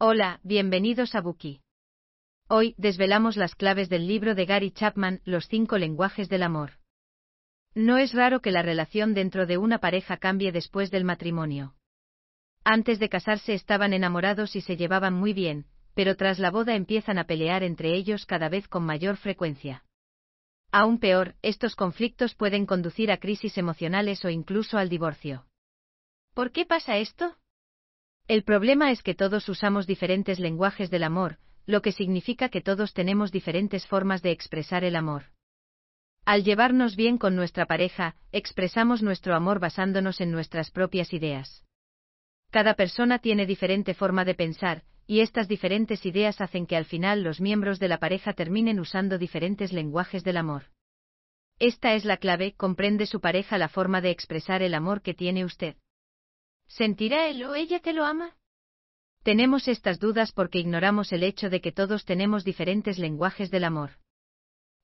Hola, bienvenidos a Buki. Hoy desvelamos las claves del libro de Gary Chapman, Los cinco lenguajes del amor. No es raro que la relación dentro de una pareja cambie después del matrimonio. Antes de casarse estaban enamorados y se llevaban muy bien, pero tras la boda empiezan a pelear entre ellos cada vez con mayor frecuencia. Aún peor, estos conflictos pueden conducir a crisis emocionales o incluso al divorcio. ¿Por qué pasa esto? El problema es que todos usamos diferentes lenguajes del amor, lo que significa que todos tenemos diferentes formas de expresar el amor. Al llevarnos bien con nuestra pareja, expresamos nuestro amor basándonos en nuestras propias ideas. Cada persona tiene diferente forma de pensar, y estas diferentes ideas hacen que al final los miembros de la pareja terminen usando diferentes lenguajes del amor. Esta es la clave, comprende su pareja la forma de expresar el amor que tiene usted. ¿Sentirá él o ella que lo ama? Tenemos estas dudas porque ignoramos el hecho de que todos tenemos diferentes lenguajes del amor.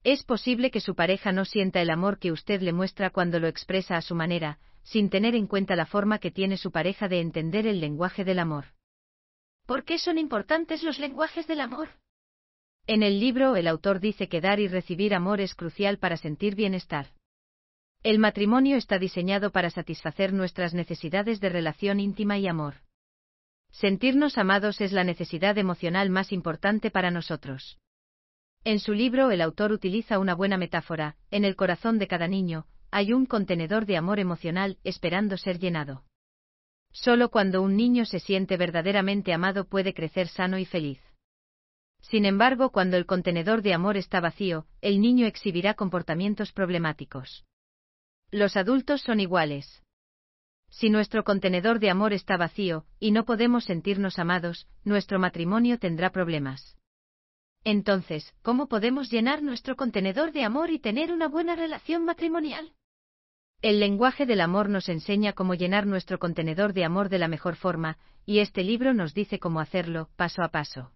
Es posible que su pareja no sienta el amor que usted le muestra cuando lo expresa a su manera, sin tener en cuenta la forma que tiene su pareja de entender el lenguaje del amor. ¿Por qué son importantes los lenguajes del amor? En el libro el autor dice que dar y recibir amor es crucial para sentir bienestar. El matrimonio está diseñado para satisfacer nuestras necesidades de relación íntima y amor. Sentirnos amados es la necesidad emocional más importante para nosotros. En su libro el autor utiliza una buena metáfora, en el corazón de cada niño, hay un contenedor de amor emocional esperando ser llenado. Solo cuando un niño se siente verdaderamente amado puede crecer sano y feliz. Sin embargo, cuando el contenedor de amor está vacío, el niño exhibirá comportamientos problemáticos. Los adultos son iguales. Si nuestro contenedor de amor está vacío, y no podemos sentirnos amados, nuestro matrimonio tendrá problemas. Entonces, ¿cómo podemos llenar nuestro contenedor de amor y tener una buena relación matrimonial? El lenguaje del amor nos enseña cómo llenar nuestro contenedor de amor de la mejor forma, y este libro nos dice cómo hacerlo, paso a paso.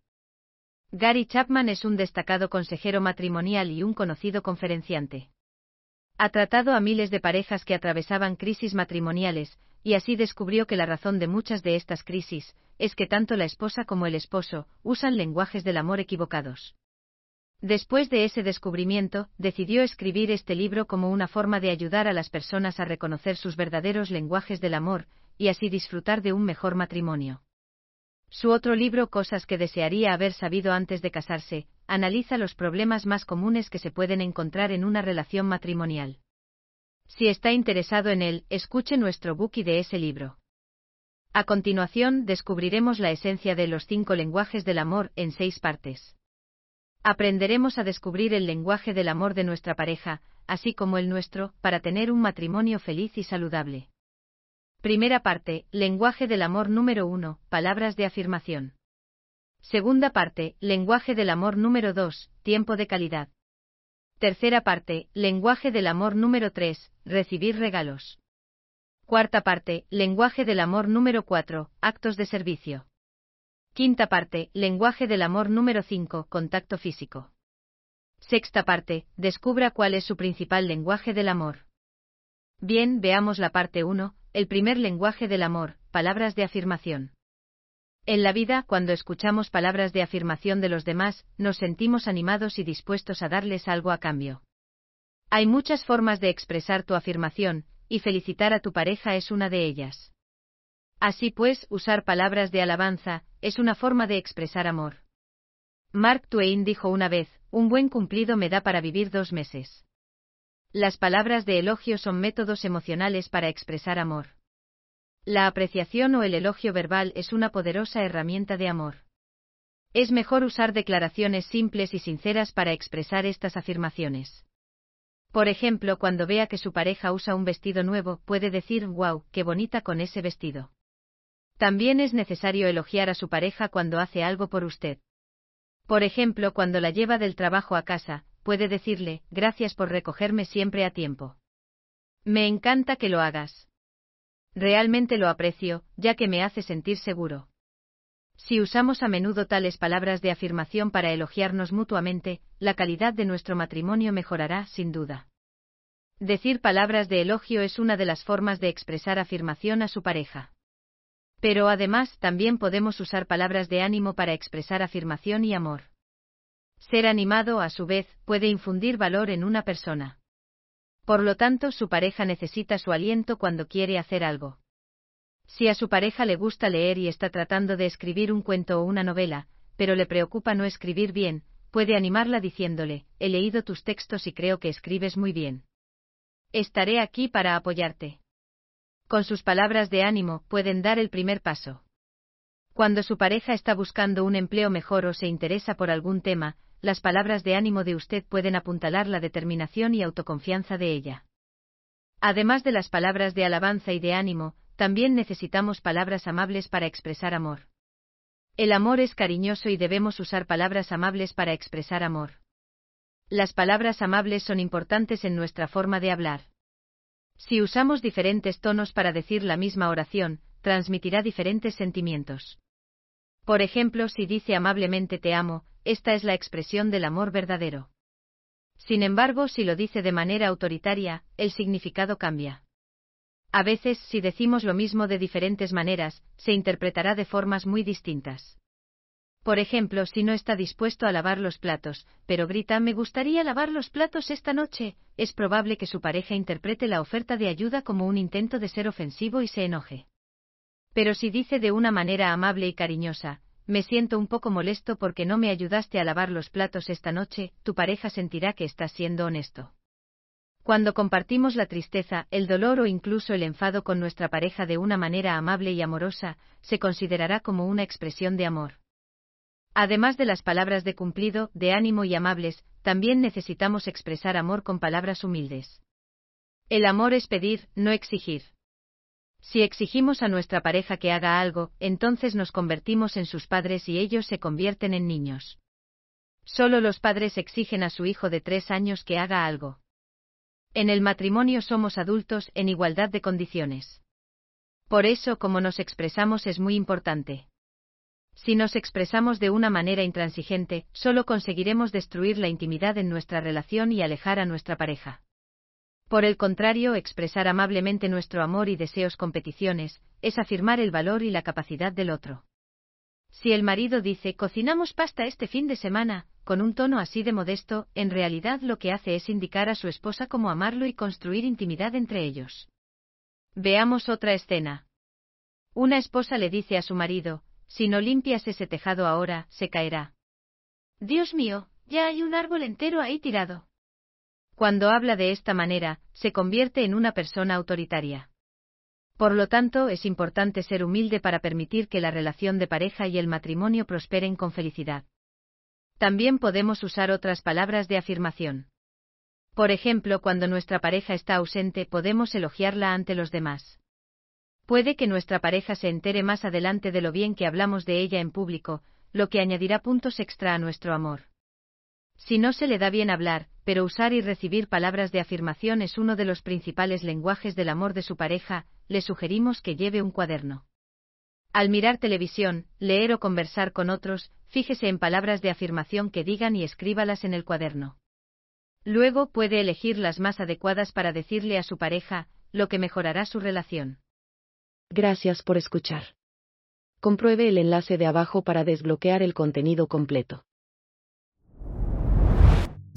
Gary Chapman es un destacado consejero matrimonial y un conocido conferenciante. Ha tratado a miles de parejas que atravesaban crisis matrimoniales, y así descubrió que la razón de muchas de estas crisis es que tanto la esposa como el esposo usan lenguajes del amor equivocados. Después de ese descubrimiento, decidió escribir este libro como una forma de ayudar a las personas a reconocer sus verdaderos lenguajes del amor, y así disfrutar de un mejor matrimonio. Su otro libro Cosas que desearía haber sabido antes de casarse, analiza los problemas más comunes que se pueden encontrar en una relación matrimonial. Si está interesado en él, escuche nuestro bookie de ese libro. A continuación, descubriremos la esencia de los cinco lenguajes del amor en seis partes. Aprenderemos a descubrir el lenguaje del amor de nuestra pareja, así como el nuestro, para tener un matrimonio feliz y saludable. Primera parte, lenguaje del amor número 1, palabras de afirmación. Segunda parte, lenguaje del amor número 2, tiempo de calidad. Tercera parte, lenguaje del amor número 3, recibir regalos. Cuarta parte, lenguaje del amor número 4, actos de servicio. Quinta parte, lenguaje del amor número 5, contacto físico. Sexta parte, descubra cuál es su principal lenguaje del amor. Bien, veamos la parte 1, el primer lenguaje del amor, palabras de afirmación. En la vida, cuando escuchamos palabras de afirmación de los demás, nos sentimos animados y dispuestos a darles algo a cambio. Hay muchas formas de expresar tu afirmación, y felicitar a tu pareja es una de ellas. Así pues, usar palabras de alabanza, es una forma de expresar amor. Mark Twain dijo una vez, un buen cumplido me da para vivir dos meses. Las palabras de elogio son métodos emocionales para expresar amor. La apreciación o el elogio verbal es una poderosa herramienta de amor. Es mejor usar declaraciones simples y sinceras para expresar estas afirmaciones. Por ejemplo, cuando vea que su pareja usa un vestido nuevo, puede decir, wow, qué bonita con ese vestido. También es necesario elogiar a su pareja cuando hace algo por usted. Por ejemplo, cuando la lleva del trabajo a casa, puede decirle, gracias por recogerme siempre a tiempo. Me encanta que lo hagas. Realmente lo aprecio, ya que me hace sentir seguro. Si usamos a menudo tales palabras de afirmación para elogiarnos mutuamente, la calidad de nuestro matrimonio mejorará, sin duda. Decir palabras de elogio es una de las formas de expresar afirmación a su pareja. Pero además también podemos usar palabras de ánimo para expresar afirmación y amor. Ser animado, a su vez, puede infundir valor en una persona. Por lo tanto, su pareja necesita su aliento cuando quiere hacer algo. Si a su pareja le gusta leer y está tratando de escribir un cuento o una novela, pero le preocupa no escribir bien, puede animarla diciéndole, he leído tus textos y creo que escribes muy bien. Estaré aquí para apoyarte. Con sus palabras de ánimo pueden dar el primer paso. Cuando su pareja está buscando un empleo mejor o se interesa por algún tema, las palabras de ánimo de usted pueden apuntalar la determinación y autoconfianza de ella. Además de las palabras de alabanza y de ánimo, también necesitamos palabras amables para expresar amor. El amor es cariñoso y debemos usar palabras amables para expresar amor. Las palabras amables son importantes en nuestra forma de hablar. Si usamos diferentes tonos para decir la misma oración, transmitirá diferentes sentimientos. Por ejemplo, si dice amablemente te amo, esta es la expresión del amor verdadero. Sin embargo, si lo dice de manera autoritaria, el significado cambia. A veces, si decimos lo mismo de diferentes maneras, se interpretará de formas muy distintas. Por ejemplo, si no está dispuesto a lavar los platos, pero grita me gustaría lavar los platos esta noche, es probable que su pareja interprete la oferta de ayuda como un intento de ser ofensivo y se enoje. Pero si dice de una manera amable y cariñosa, me siento un poco molesto porque no me ayudaste a lavar los platos esta noche, tu pareja sentirá que estás siendo honesto. Cuando compartimos la tristeza, el dolor o incluso el enfado con nuestra pareja de una manera amable y amorosa, se considerará como una expresión de amor. Además de las palabras de cumplido, de ánimo y amables, también necesitamos expresar amor con palabras humildes. El amor es pedir, no exigir. Si exigimos a nuestra pareja que haga algo, entonces nos convertimos en sus padres y ellos se convierten en niños. Solo los padres exigen a su hijo de tres años que haga algo. En el matrimonio somos adultos en igualdad de condiciones. Por eso como nos expresamos es muy importante. Si nos expresamos de una manera intransigente, solo conseguiremos destruir la intimidad en nuestra relación y alejar a nuestra pareja. Por el contrario, expresar amablemente nuestro amor y deseos con peticiones, es afirmar el valor y la capacidad del otro. Si el marido dice cocinamos pasta este fin de semana, con un tono así de modesto, en realidad lo que hace es indicar a su esposa cómo amarlo y construir intimidad entre ellos. Veamos otra escena. Una esposa le dice a su marido, si no limpias ese tejado ahora, se caerá. Dios mío, ya hay un árbol entero ahí tirado. Cuando habla de esta manera, se convierte en una persona autoritaria. Por lo tanto, es importante ser humilde para permitir que la relación de pareja y el matrimonio prosperen con felicidad. También podemos usar otras palabras de afirmación. Por ejemplo, cuando nuestra pareja está ausente, podemos elogiarla ante los demás. Puede que nuestra pareja se entere más adelante de lo bien que hablamos de ella en público, lo que añadirá puntos extra a nuestro amor. Si no se le da bien hablar, pero usar y recibir palabras de afirmación es uno de los principales lenguajes del amor de su pareja, le sugerimos que lleve un cuaderno. Al mirar televisión, leer o conversar con otros, fíjese en palabras de afirmación que digan y escríbalas en el cuaderno. Luego puede elegir las más adecuadas para decirle a su pareja, lo que mejorará su relación. Gracias por escuchar. Compruebe el enlace de abajo para desbloquear el contenido completo.